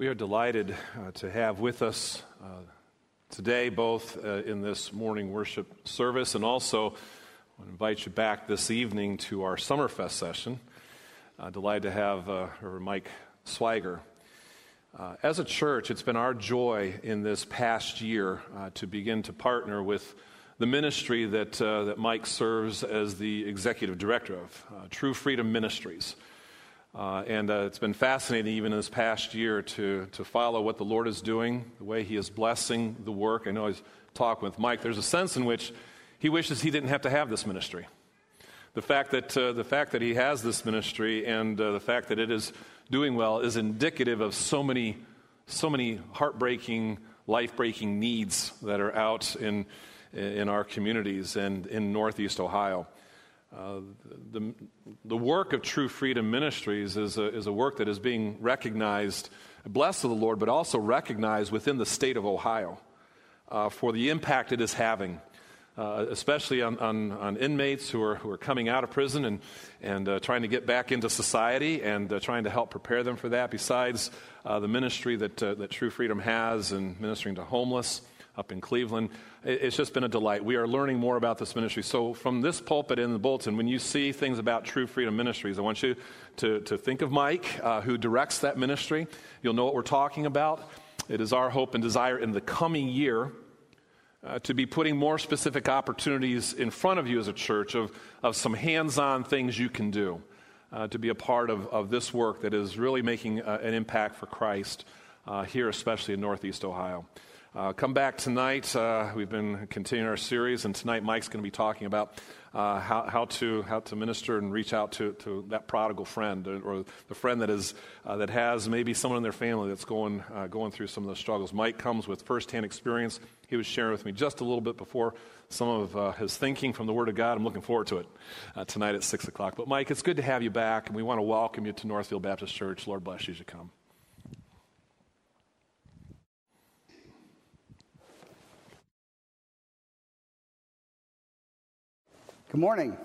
We are delighted uh, to have with us uh, today, both uh, in this morning worship service and also I invite you back this evening to our Summerfest session. Uh, delighted to have uh, Mike Swiger. Uh, as a church, it's been our joy in this past year to begin to partner with the ministry that, that Mike serves as the executive director of, True Freedom Ministries. Uh, and uh, it's been fascinating, even this past year, to, to follow what the Lord is doing, the way He is blessing the work. I know I've talked with Mike. There's a sense in which he wishes he didn't have to have this ministry. The fact that, uh, the fact that he has this ministry and uh, the fact that it is doing well is indicative of so many, so many heartbreaking, life breaking needs that are out in, in our communities and in Northeast Ohio. Uh, the, the work of True Freedom Ministries is a, is a work that is being recognized, blessed of the Lord, but also recognized within the state of Ohio uh, for the impact it is having. Uh, especially on, on, on, inmates who are, who are coming out of prison and, and uh, trying to get back into society and uh, trying to help prepare them for that, besides uh, the ministry that, that True Freedom has and ministering to homeless up in Cleveland. It's just been a delight. We are learning more about this ministry. So, from this pulpit in the bulletin, when you see things about True Freedom Ministries, I want you to, to think of Mike, uh, who directs that ministry. You'll know what we're talking about. It is our hope and desire in the coming year uh, to be putting more specific opportunities in front of you as a church of, of some hands on things you can do uh, to be a part of, of this work that is really making uh, an impact for Christ uh, here, especially in Northeast Ohio. Uh, come back tonight. Uh, we've been continuing our series, and tonight Mike's going to be talking about uh, how, how, to, how to minister and reach out to, to that prodigal friend or the friend that, is, uh, that has maybe someone in their family that's going, uh, going through some of those struggles. Mike comes with firsthand experience. He was sharing with me just a little bit before some of uh, his thinking from the Word of God. I'm looking forward to it tonight at 6 o'clock. But, Mike, it's good to have you back, and we want to welcome you to Northfield Baptist Church. Lord bless you as you come. Good morning.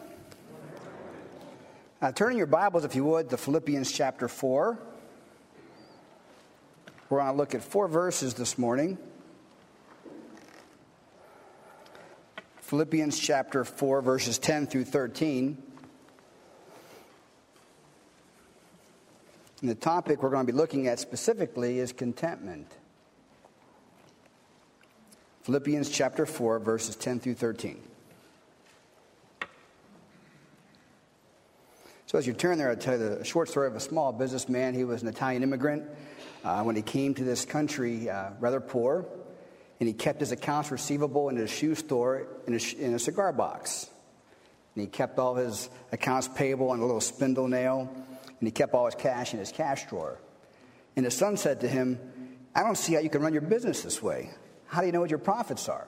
Uh, turning your Bibles, if you would, to Philippians chapter 4. We're going to look at four verses this morning. Philippians chapter 4, verses 10 through 13. And the topic we're going to be looking at specifically is contentment. Philippians chapter 4, verses 10 through 13. So as you turn there, I'll tell you the short story of a small businessman. He was an Italian immigrant. Uh, when he came to this country, uh, rather poor, and he kept his accounts receivable in his shoe store in a, in a cigar box. And he kept all his accounts payable on a little spindle nail, and he kept all his cash in his cash drawer. And his son said to him, I don't see how you can run your business this way. How do you know what your profits are?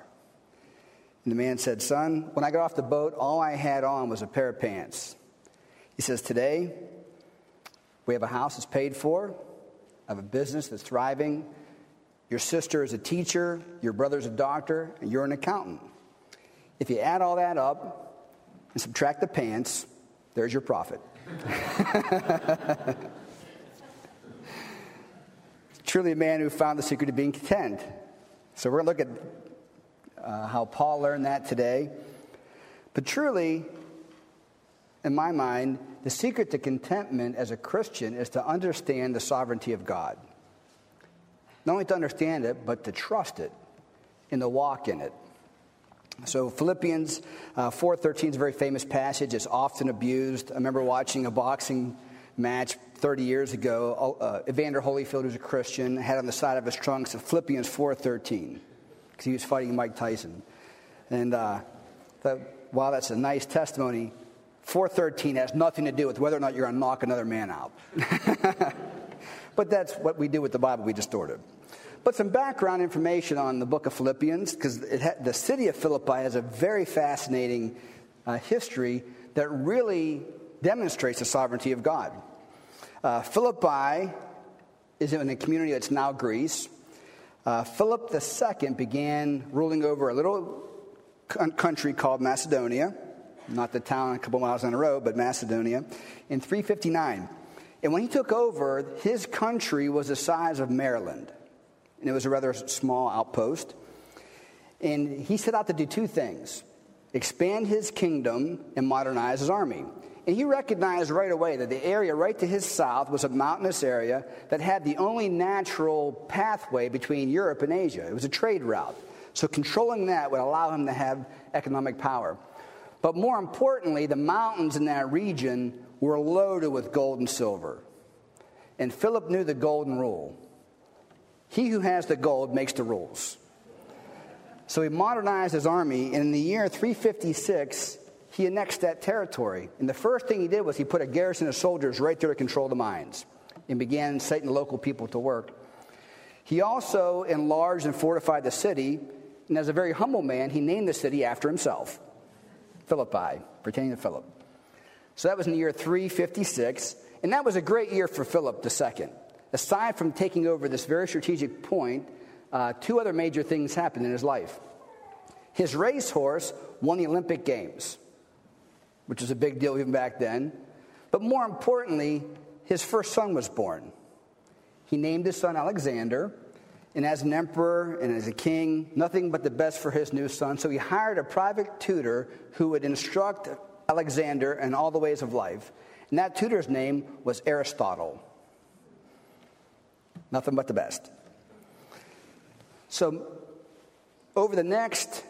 And the man said, Son, when I got off the boat, all I had on was a pair of pants. He says, Today, we have a house that's paid for, I have a business that's thriving. Your sister is a teacher, your brother's a doctor, and you're an accountant. If you add all that up and subtract the pants, there's your profit. Truly a man who found the secret of being content. So we're going to look at uh, how Paul learned that today. But truly, in my mind, the secret to contentment as a Christian is to understand the sovereignty of God. Not only to understand it, but to trust it and to walk in it. So Philippians uh, 4.13 is a very famous passage. It's often abused. I remember watching a boxing match 30 years ago. Uh, Evander Holyfield, who's a Christian, had on the side of his trunks Philippians 4.13 because he was fighting Mike Tyson. And uh, thought, wow, that's a nice testimony 413 has nothing to do with whether or not you're going to knock another man out. but that's what we do with the Bible, we distort it. But some background information on the book of Philippians, because the city of Philippi has a very fascinating uh, history that really demonstrates the sovereignty of God. Uh, Philippi is in a community that's now Greece. Uh, Philip II began ruling over a little country called Macedonia not the town a couple miles on the road, but Macedonia, in 359. And when he took over, his country was the size of Maryland. And it was a rather small outpost. And he set out to do two things expand his kingdom and modernize his army. And he recognized right away that the area right to his south was a mountainous area that had the only natural pathway between Europe and Asia. It was a trade route. So controlling that would allow him to have economic power. But more importantly, the mountains in that region were loaded with gold and silver. And Philip knew the golden rule he who has the gold makes the rules. So he modernized his army, and in the year 356, he annexed that territory. And the first thing he did was he put a garrison of soldiers right there to control the mines and began setting local people to work. He also enlarged and fortified the city, and as a very humble man, he named the city after himself Philippi, pertaining to Philip. So that was in the year 356, and that was a great year for Philip II. Aside from taking over this very strategic point, uh, two other major things happened in his life. His racehorse won the Olympic Games, which was a big deal even back then. But more importantly, his first son was born. He named his son Alexander, and as an emperor and as a king, nothing but the best for his new son. So he hired a private tutor who would instruct Alexander in all the ways of life. And that tutor's name was Aristotle. Nothing but the best. So, over the next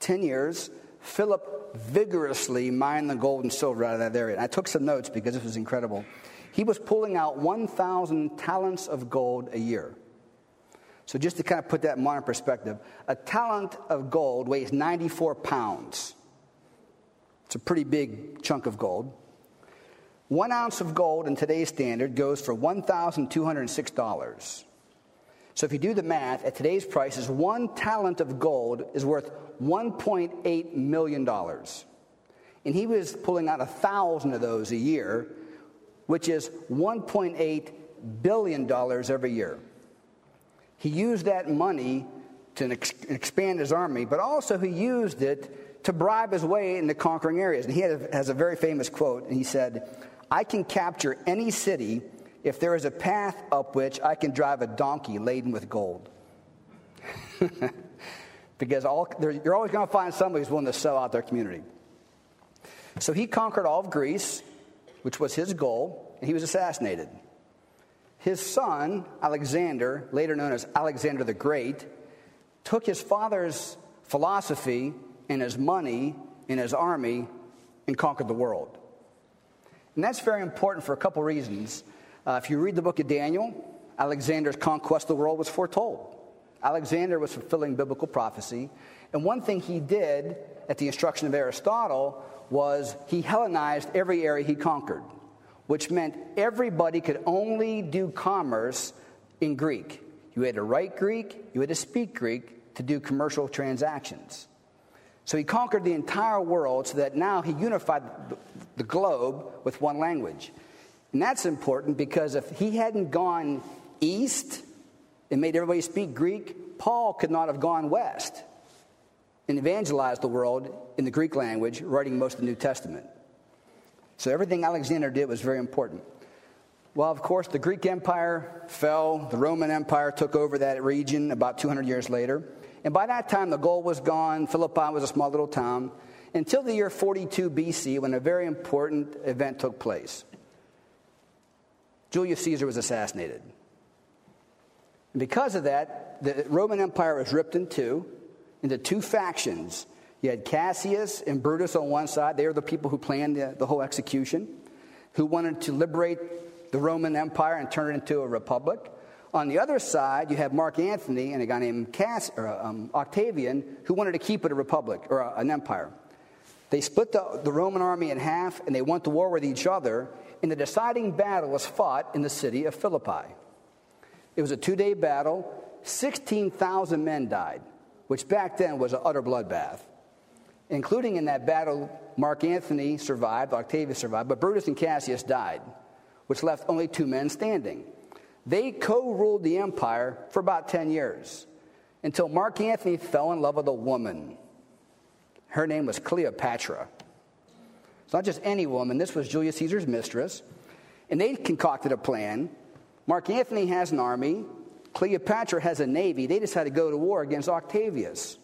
10 years, Philip vigorously mined the gold and silver out of that area. And I took some notes because this was incredible. He was pulling out 1,000 talents of gold a year. So, just to kind of put that in modern perspective, a talent of gold weighs 94 pounds. It's a pretty big chunk of gold. One ounce of gold in today's standard goes for $1,206. So if you do the math, at today's prices, one talent of gold is worth $1.8 million. And he was pulling out a thousand of those a year, which is $1.8 billion every year. He used that money to expand his army, but also he used it to bribe his way into conquering areas. And he has a very famous quote, and he said, I can capture any city if there is a path up which I can drive a donkey laden with gold. because all, you're always going to find somebody who's willing to sell out their community. So he conquered all of Greece, which was his goal, and he was assassinated. His son, Alexander, later known as Alexander the Great, took his father's philosophy and his money and his army and conquered the world. And that's very important for a couple reasons. Uh, if you read the book of Daniel, Alexander's conquest of the world was foretold. Alexander was fulfilling biblical prophecy. And one thing he did at the instruction of Aristotle was he Hellenized every area he conquered, which meant everybody could only do commerce in Greek. You had to write Greek, you had to speak Greek to do commercial transactions. So he conquered the entire world so that now he unified the globe with one language. And that's important because if he hadn't gone east and made everybody speak Greek, Paul could not have gone west and evangelized the world in the Greek language, writing most of the New Testament. So everything Alexander did was very important. Well, of course, the Greek Empire fell, the Roman Empire took over that region about 200 years later. And by that time, the gold was gone. Philippi was a small little town until the year 42 BC when a very important event took place. Julius Caesar was assassinated. And because of that, the Roman Empire was ripped in two, into two factions. You had Cassius and Brutus on one side, they were the people who planned the, the whole execution, who wanted to liberate the Roman Empire and turn it into a republic. On the other side, you have Mark Antony and a guy named Cass, or, um, Octavian who wanted to keep it a republic or a, an empire. They split the, the Roman army in half and they went to war with each other and the deciding battle was fought in the city of Philippi. It was a two day battle. 16,000 men died, which back then was an utter bloodbath. Including in that battle, Mark Antony survived, Octavius survived, but Brutus and Cassius died, which left only two men standing. They co ruled the empire for about 10 years until Mark Antony fell in love with a woman. Her name was Cleopatra. It's not just any woman, this was Julius Caesar's mistress. And they concocted a plan. Mark Antony has an army, Cleopatra has a navy. They decide to go to war against Octavius.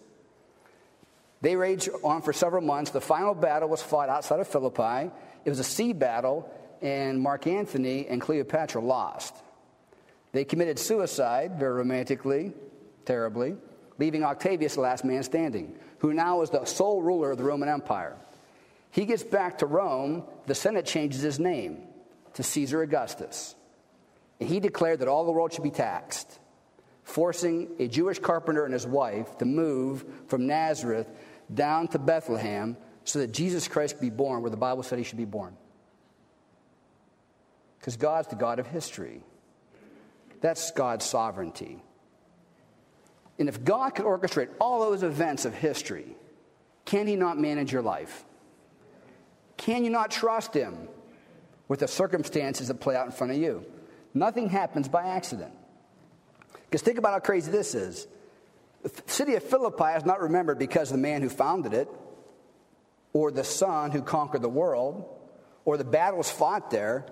They raged on for several months. The final battle was fought outside of Philippi. It was a sea battle, and Mark Antony and Cleopatra lost. They committed suicide, very romantically, terribly, leaving Octavius the last man standing, who now is the sole ruler of the Roman Empire. He gets back to Rome, the Senate changes his name to Caesar Augustus. And he declared that all the world should be taxed, forcing a Jewish carpenter and his wife to move from Nazareth down to Bethlehem so that Jesus Christ could be born where the Bible said he should be born. Because God's the God of history. That's God's sovereignty. And if God could orchestrate all those events of history, can He not manage your life? Can you not trust Him with the circumstances that play out in front of you? Nothing happens by accident. Because think about how crazy this is. The city of Philippi is not remembered because the man who founded it, or the son who conquered the world, or the battles fought there.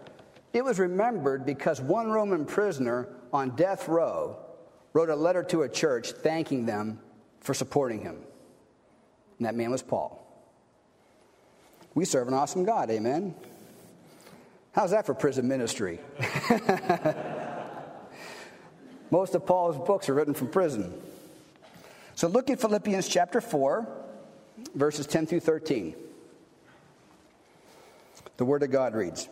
It was remembered because one Roman prisoner on death row wrote a letter to a church thanking them for supporting him. And that man was Paul. We serve an awesome God, amen? How's that for prison ministry? Most of Paul's books are written from prison. So look at Philippians chapter 4, verses 10 through 13. The Word of God reads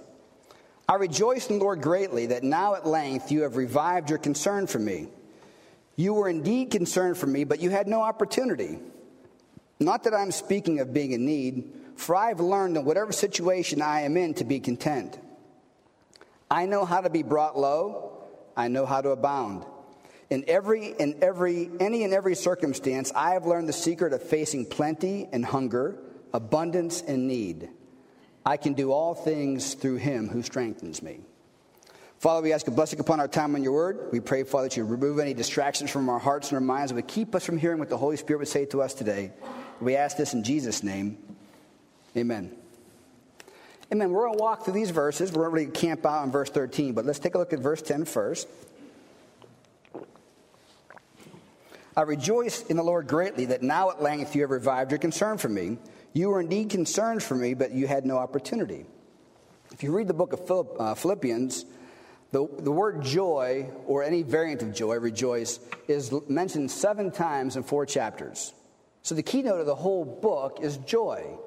I rejoice in the Lord greatly that now at length you have revived your concern for me. You were indeed concerned for me, but you had no opportunity. Not that I'm speaking of being in need, for I've learned in whatever situation I am in to be content. I know how to be brought low, I know how to abound. In every in every any and every circumstance, I have learned the secret of facing plenty and hunger, abundance and need. I can do all things through him who strengthens me. Father, we ask a blessing upon our time on your word. We pray, Father, that you remove any distractions from our hearts and our minds and would keep us from hearing what the Holy Spirit would say to us today. We ask this in Jesus' name. Amen. Amen. We're going to walk through these verses. We're going to camp out on verse 13, but let's take a look at verse 10 first. I rejoice in the Lord greatly that now at length you have revived your concern for me. You were indeed concerned for me, but you had no opportunity. If you read the book of uh, Philippians, the, the word joy, or any variant of joy, rejoice, is mentioned seven times in four chapters. So the keynote of the whole book is joy,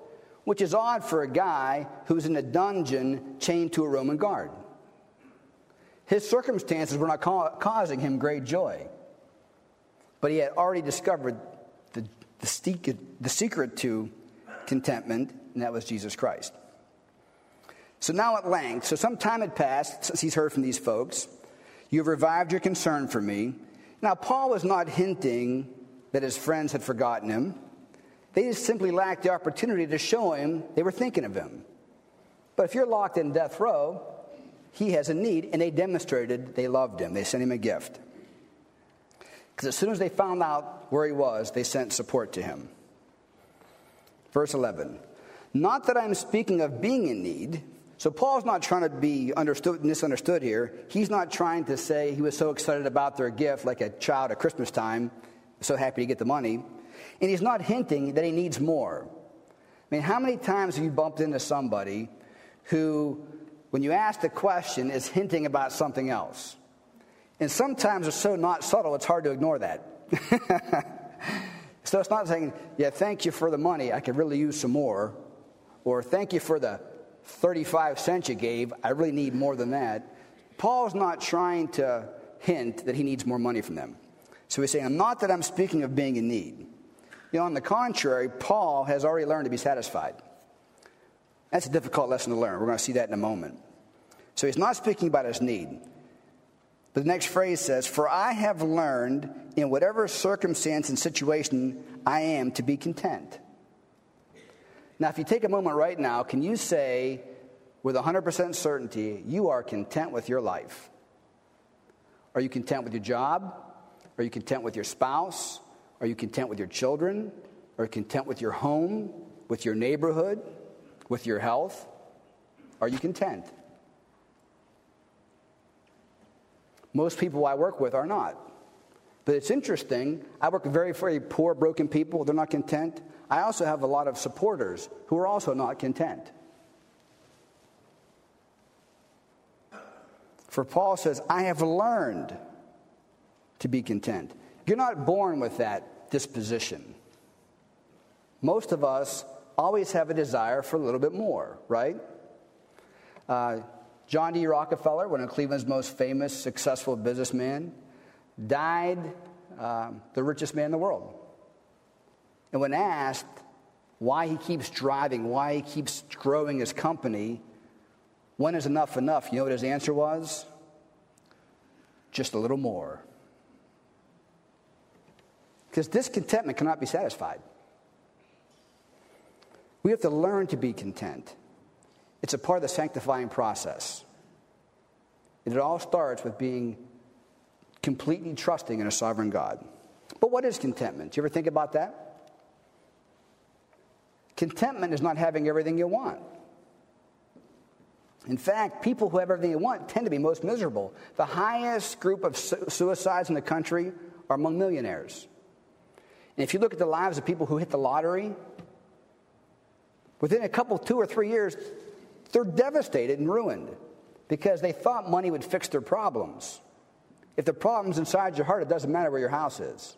which is odd for a guy who's in a dungeon chained to a Roman guard. His circumstances were not ca- causing him great joy, but he had already discovered the, the, the secret to contentment, and that was Jesus Christ. So now at length, so some time had passed since he's heard from these folks. You've revived your concern for me. Now, Paul was not hinting that his friends had forgotten him. They just simply lacked the opportunity to show him they were thinking of him. But if you're locked in death row, he has a need, and they demonstrated they loved him. They sent him a gift. Because as soon as they found out where he was, they sent support to him. Verse 11 Not that I'm speaking of being in need so Paul's not trying to be understood, misunderstood here. He's not trying to say he was so excited about their gift like a child at Christmas time, so happy to get the money. And he's not hinting that he needs more. I mean, how many times have you bumped into somebody who, when you ask the question, is hinting about something else? And sometimes it's so not subtle, it's hard to ignore that. so it's not saying, yeah, thank you for the money, I could really use some more. Or thank you for the 35 cents you gave, I really need more than that. Paul's not trying to hint that he needs more money from them. So he's saying, not that I'm speaking of being in need. You know, on the contrary, Paul has already learned to be satisfied. That's a difficult lesson to learn. We're going to see that in a moment. So he's not speaking about his need. The next phrase says, For I have learned in whatever circumstance and situation I am to be content. Now, if you take a moment right now, can you say with 100% certainty, you are content with your life? Are you content with your job? Are you content with your spouse? Are you content with your children? Are you content with your home, with your neighborhood, with your health? Are you content? Most people I work with are not. But it's interesting. I work with very, very poor, broken people. They're not content. I also have a lot of supporters who are also not content. For Paul says, I have learned to be content. You're not born with that disposition. Most of us always have a desire for a little bit more, right? Uh, John D. Rockefeller, one of Cleveland's most famous, successful businessmen, died um, the richest man in the world. And when asked why he keeps driving, why he keeps growing his company, when is enough enough? You know what his answer was? Just a little more. Because discontentment cannot be satisfied. We have to learn to be content. It's a part of the sanctifying process. And it all starts with being completely trusting in a sovereign God. But what is contentment? Do you ever think about that? Contentment is not having everything you want. In fact, people who have everything they want tend to be most miserable. The highest group of su- suicides in the country are among millionaires. And if you look at the lives of people who hit the lottery, within a couple, two or three years, they're devastated and ruined because they thought money would fix their problems. If the problem's inside your heart, it doesn't matter where your house is.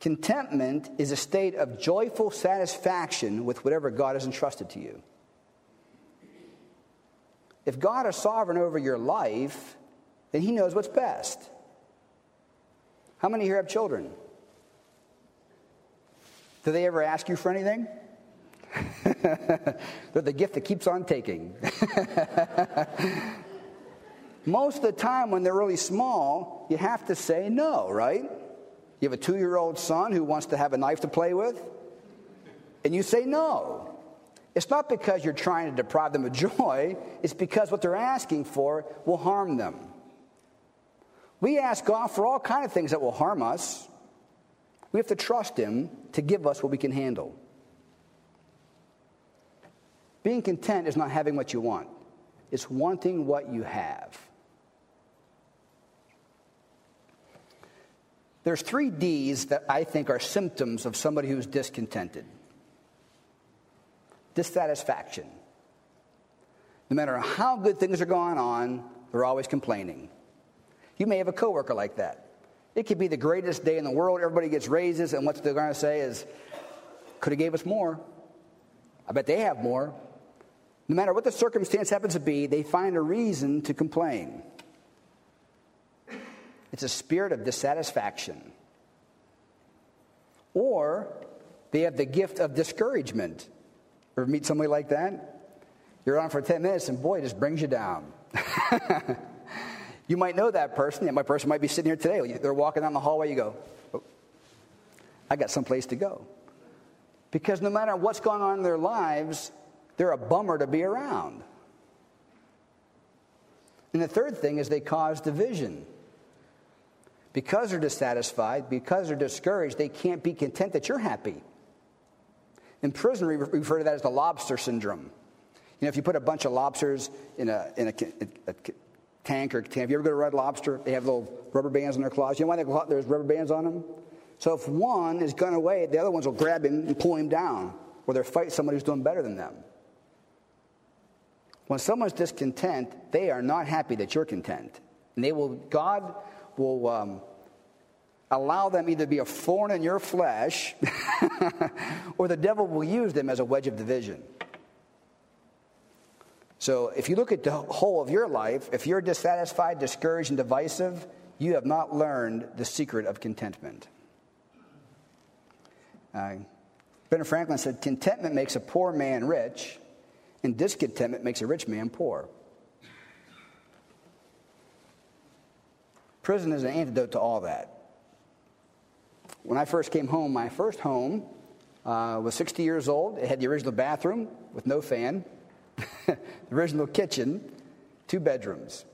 Contentment is a state of joyful satisfaction with whatever God has entrusted to you. If God is sovereign over your life, then He knows what's best. How many here have children? Do they ever ask you for anything? They're the gift that keeps on taking. Most of the time, when they're really small, you have to say no, right? You have a two year old son who wants to have a knife to play with, and you say no. It's not because you're trying to deprive them of joy, it's because what they're asking for will harm them. We ask God for all kind of things that will harm us. We have to trust Him to give us what we can handle. Being content is not having what you want, it's wanting what you have. There's three D's that I think are symptoms of somebody who's discontented dissatisfaction. No matter how good things are going on, they're always complaining. You may have a coworker like that. It could be the greatest day in the world. Everybody gets raises, and what they're going to say is, "Could have gave us more." I bet they have more. No matter what the circumstance happens to be, they find a reason to complain. It's a spirit of dissatisfaction. Or they have the gift of discouragement. Ever meet somebody like that? You're on for 10 minutes and boy, it just brings you down. you might know that person. My person might be sitting here today. They're walking down the hallway. You go, oh, I got someplace to go. Because no matter what's going on in their lives, they're a bummer to be around. And the third thing is they cause division. Because they're dissatisfied, because they're discouraged, they can't be content that you're happy. In prison, we refer to that as the lobster syndrome. You know, if you put a bunch of lobsters in a, in a, a, a tank or tank, have you ever go to Red Lobster? They have little rubber bands in their claws. You know why there's rubber bands on them? So if one is gone away, the other ones will grab him and pull him down, or they'll fight somebody who's doing better than them. When someone's discontent, they are not happy that you're content. And they will, God will um, allow them either to be a thorn in your flesh or the devil will use them as a wedge of division. So if you look at the whole of your life, if you're dissatisfied, discouraged, and divisive, you have not learned the secret of contentment. Uh, Ben Franklin said, Contentment makes a poor man rich, and discontentment makes a rich man poor. Prison is an antidote to all that. When I first came home, my first home uh, was 60 years old. It had the original bathroom with no fan, the original kitchen, two bedrooms,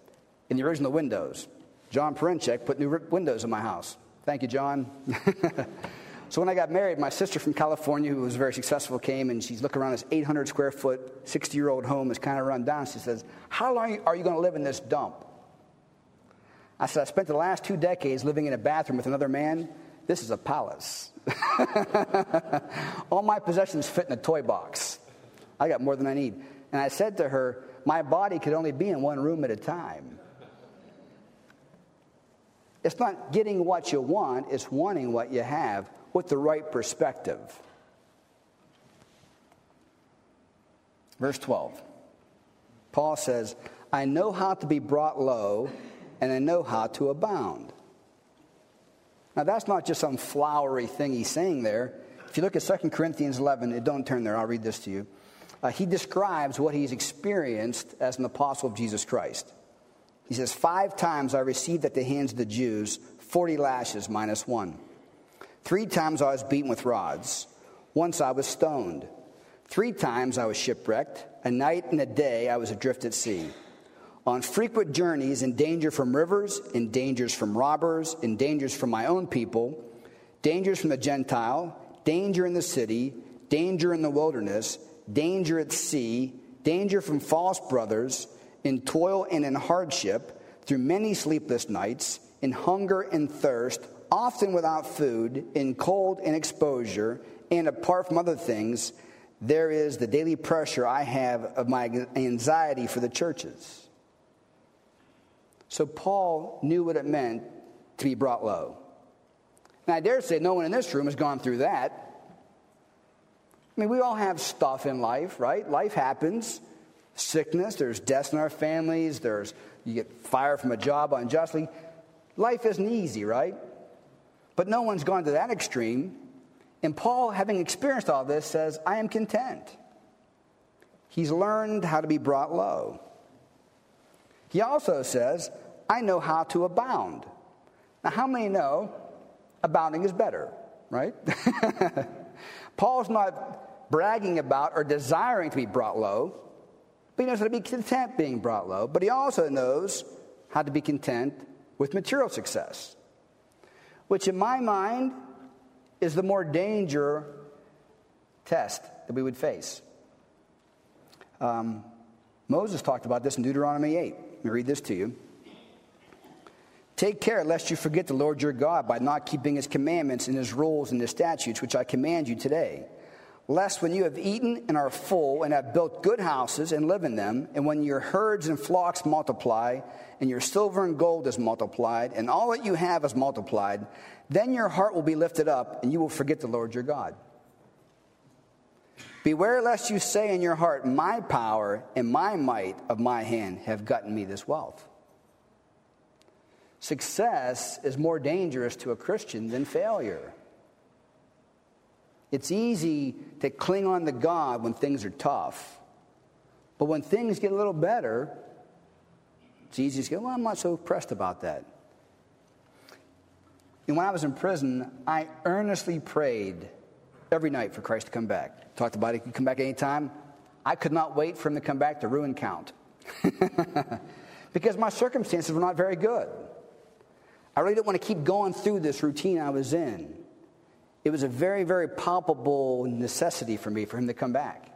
and the original windows. John Parenchek put new windows in my house. Thank you, John. so when I got married, my sister from California, who was very successful, came and she's looking around this 800 square foot, 60 year old home is kind of run down. She says, How long are you going to live in this dump? I said, I spent the last two decades living in a bathroom with another man. This is a palace. All my possessions fit in a toy box. I got more than I need. And I said to her, My body could only be in one room at a time. It's not getting what you want, it's wanting what you have with the right perspective. Verse 12. Paul says, I know how to be brought low, and I know how to abound. Now, that's not just some flowery thing he's saying there. If you look at 2 Corinthians 11, don't turn there, I'll read this to you. Uh, he describes what he's experienced as an apostle of Jesus Christ. He says, Five times I received at the hands of the Jews 40 lashes minus one. Three times I was beaten with rods. Once I was stoned. Three times I was shipwrecked. A night and a day I was adrift at sea. On frequent journeys, in danger from rivers, in dangers from robbers, in dangers from my own people, dangers from the Gentile, danger in the city, danger in the wilderness, danger at sea, danger from false brothers, in toil and in hardship, through many sleepless nights, in hunger and thirst, often without food, in cold and exposure, and apart from other things, there is the daily pressure I have of my anxiety for the churches. So Paul knew what it meant to be brought low. And I dare say no one in this room has gone through that. I mean, we all have stuff in life, right? Life happens. Sickness, there's deaths in our families, there's you get fired from a job unjustly. Life isn't easy, right? But no one's gone to that extreme. And Paul, having experienced all this, says, I am content. He's learned how to be brought low. He also says, I know how to abound. Now, how many know abounding is better, right? Paul's not bragging about or desiring to be brought low, but he knows how to be content being brought low. But he also knows how to be content with material success, which in my mind is the more danger test that we would face. Um, Moses talked about this in Deuteronomy 8. Let me read this to you. Take care lest you forget the Lord your God by not keeping his commandments and his rules and his statutes, which I command you today. Lest when you have eaten and are full and have built good houses and live in them, and when your herds and flocks multiply, and your silver and gold is multiplied, and all that you have is multiplied, then your heart will be lifted up, and you will forget the Lord your God. Beware lest you say in your heart, My power and my might of my hand have gotten me this wealth. Success is more dangerous to a Christian than failure. It's easy to cling on to God when things are tough. But when things get a little better, it's easy to say, well, I'm not so pressed about that. And when I was in prison, I earnestly prayed every night for Christ to come back. Talked about he could come back anytime. I could not wait for him to come back to ruin count. because my circumstances were not very good. I really didn't want to keep going through this routine I was in. It was a very, very palpable necessity for me for him to come back.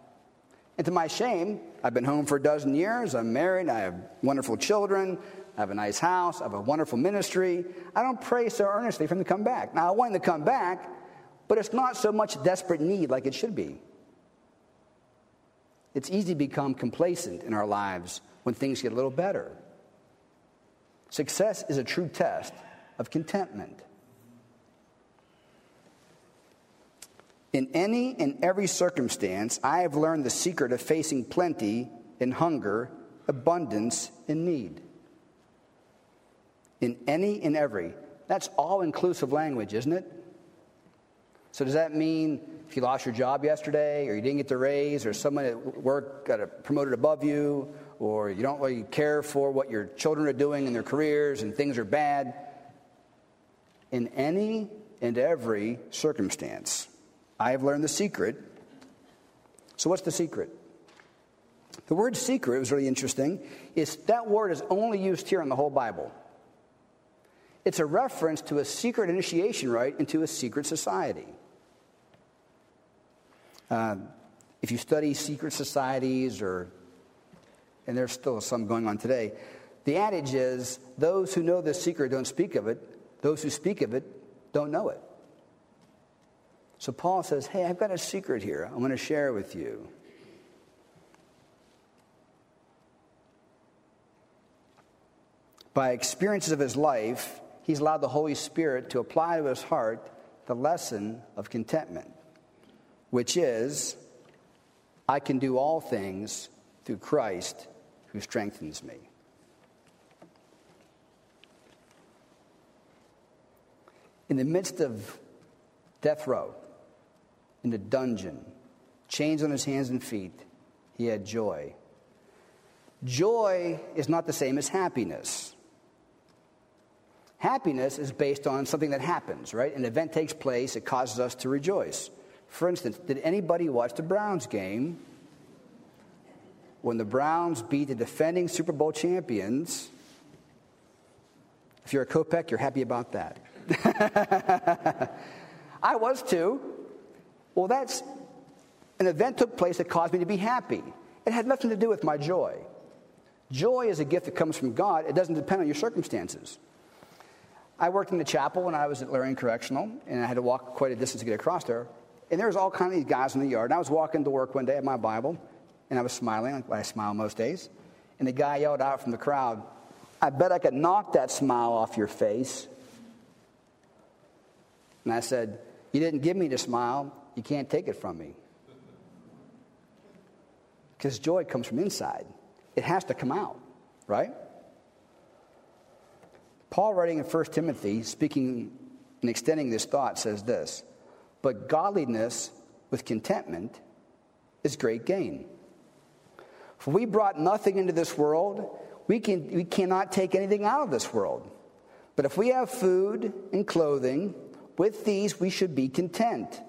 And to my shame, I've been home for a dozen years. I'm married. I have wonderful children. I have a nice house. I have a wonderful ministry. I don't pray so earnestly for him to come back. Now, I want him to come back, but it's not so much desperate need like it should be. It's easy to become complacent in our lives when things get a little better. Success is a true test of contentment. In any and every circumstance, I have learned the secret of facing plenty and hunger, abundance and need. In any and every. That's all inclusive language, isn't it? So, does that mean if you lost your job yesterday, or you didn't get the raise, or someone at work got promoted above you, or you don't really care for what your children are doing in their careers and things are bad? In any and every circumstance, I have learned the secret. So, what's the secret? The word secret was really interesting. Is that word is only used here in the whole Bible. It's a reference to a secret initiation rite into a secret society. Uh, if you study secret societies, or and there's still some going on today, The adage is those who know the secret don't speak of it, those who speak of it don't know it. So Paul says, Hey, I've got a secret here. I'm going to share with you. By experiences of his life, he's allowed the Holy Spirit to apply to his heart the lesson of contentment, which is, I can do all things through Christ who strengthens me. In the midst of death row, in the dungeon, chains on his hands and feet, he had joy. Joy is not the same as happiness. Happiness is based on something that happens, right? An event takes place, it causes us to rejoice. For instance, did anybody watch the Browns game when the Browns beat the defending Super Bowl champions? If you're a Kopech, you're happy about that. I was too. Well, that's an event took place that caused me to be happy. It had nothing to do with my joy. Joy is a gift that comes from God. It doesn't depend on your circumstances. I worked in the chapel when I was at Lorain Correctional, and I had to walk quite a distance to get across there. And there was all kinds of these guys in the yard. And I was walking to work one day at my Bible, and I was smiling, like I smile most days. And the guy yelled out from the crowd, I bet I could knock that smile off your face. And I said, You didn't give me the smile, you can't take it from me. Because joy comes from inside, it has to come out, right? Paul, writing in 1 Timothy, speaking and extending this thought, says this But godliness with contentment is great gain. For we brought nothing into this world, we, can, we cannot take anything out of this world. But if we have food and clothing, with these we should be content.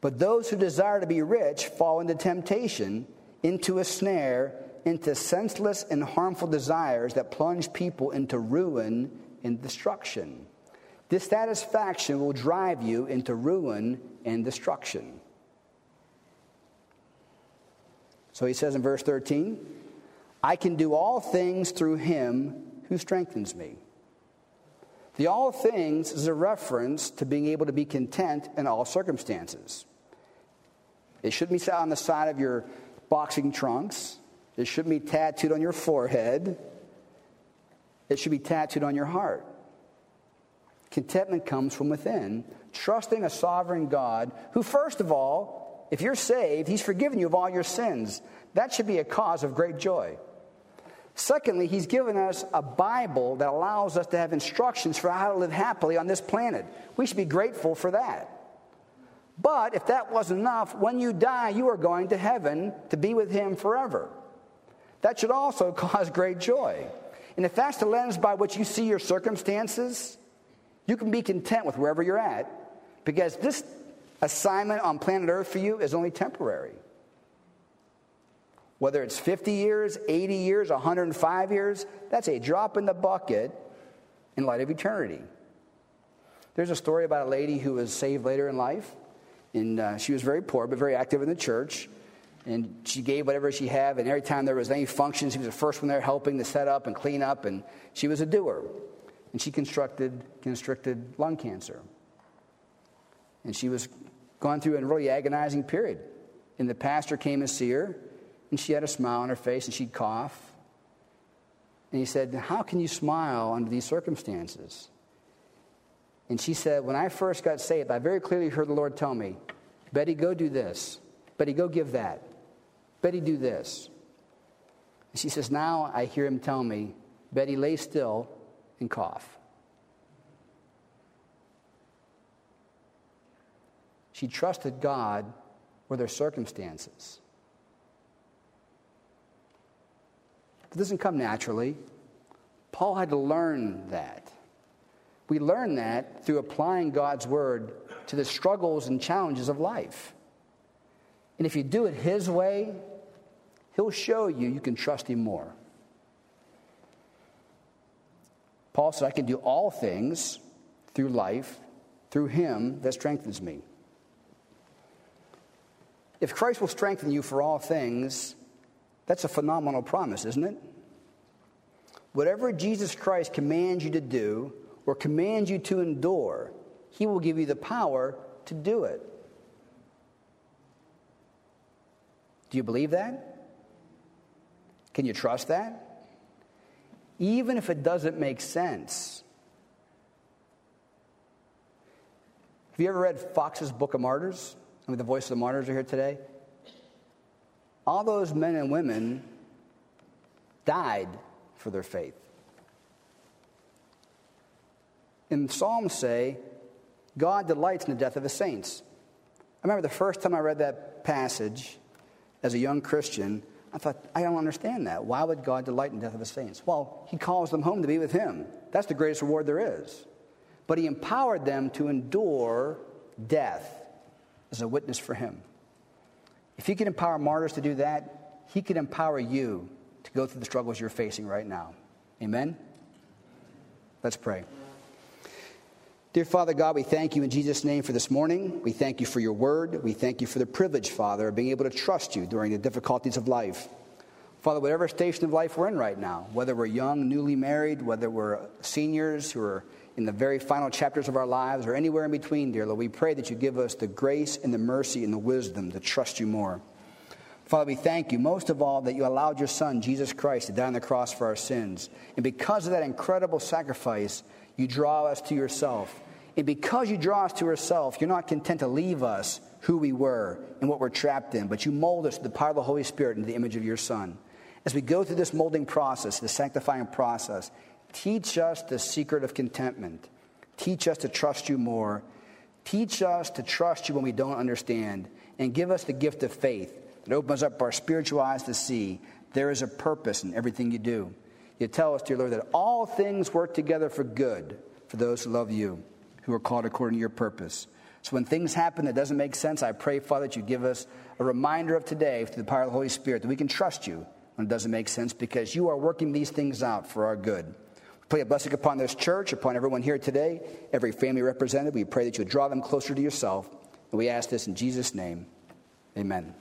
But those who desire to be rich fall into temptation, into a snare, into senseless and harmful desires that plunge people into ruin and destruction. Dissatisfaction will drive you into ruin and destruction. So he says in verse 13, I can do all things through him who strengthens me. The all things is a reference to being able to be content in all circumstances. It shouldn't be on the side of your boxing trunks. It shouldn't be tattooed on your forehead. It should be tattooed on your heart. Contentment comes from within, trusting a sovereign God who, first of all, if you're saved, He's forgiven you of all your sins. That should be a cause of great joy. Secondly, He's given us a Bible that allows us to have instructions for how to live happily on this planet. We should be grateful for that. But if that wasn't enough, when you die, you are going to heaven to be with Him forever. That should also cause great joy. And if that's the lens by which you see your circumstances, you can be content with wherever you're at because this assignment on planet Earth for you is only temporary. Whether it's 50 years, 80 years, 105 years, that's a drop in the bucket in light of eternity. There's a story about a lady who was saved later in life, and uh, she was very poor but very active in the church. And she gave whatever she had, and every time there was any function, she was the first one there helping to set up and clean up, and she was a doer. And she constructed constricted lung cancer. And she was going through a really agonizing period. And the pastor came to see her, and she had a smile on her face, and she'd cough. And he said, How can you smile under these circumstances? And she said, When I first got saved, I very clearly heard the Lord tell me, Betty, go do this. Betty, go give that. Betty, do this. And she says, Now I hear him tell me, Betty, lay still and cough. She trusted God with her circumstances. It doesn't come naturally. Paul had to learn that. We learn that through applying God's word to the struggles and challenges of life. And if you do it His way, He'll show you you can trust Him more. Paul said, I can do all things through life, through Him that strengthens me. If Christ will strengthen you for all things, that's a phenomenal promise, isn't it? Whatever Jesus Christ commands you to do or commands you to endure, he will give you the power to do it. Do you believe that? Can you trust that? Even if it doesn't make sense. Have you ever read Foxe's Book of Martyrs? I mean, the voice of the martyrs are here today. All those men and women died for their faith. And Psalms say, God delights in the death of his saints. I remember the first time I read that passage as a young Christian, I thought, I don't understand that. Why would God delight in the death of his saints? Well, he calls them home to be with him. That's the greatest reward there is. But he empowered them to endure death as a witness for him. If he can empower martyrs to do that, he can empower you to go through the struggles you're facing right now. Amen? Let's pray. Dear Father God, we thank you in Jesus' name for this morning. We thank you for your word. We thank you for the privilege, Father, of being able to trust you during the difficulties of life. Father, whatever station of life we're in right now, whether we're young, newly married, whether we're seniors who are in the very final chapters of our lives, or anywhere in between, dear Lord, we pray that you give us the grace and the mercy and the wisdom to trust you more. Father, we thank you most of all that you allowed your Son, Jesus Christ, to die on the cross for our sins. And because of that incredible sacrifice, you draw us to yourself. And because you draw us to yourself, you're not content to leave us who we were and what we're trapped in, but you mold us to the power of the Holy Spirit into the image of your Son. As we go through this molding process, the sanctifying process, teach us the secret of contentment. Teach us to trust you more. Teach us to trust you when we don't understand. And give us the gift of faith that opens up our spiritual eyes to see there is a purpose in everything you do. You tell us, dear Lord, that all things work together for good for those who love you, who are called according to your purpose. So when things happen that doesn't make sense, I pray, Father, that you give us a reminder of today through the power of the Holy Spirit that we can trust you when it doesn't make sense because you are working these things out for our good. We pray a blessing upon this church, upon everyone here today, every family represented. We pray that you draw them closer to yourself. And we ask this in Jesus' name. Amen.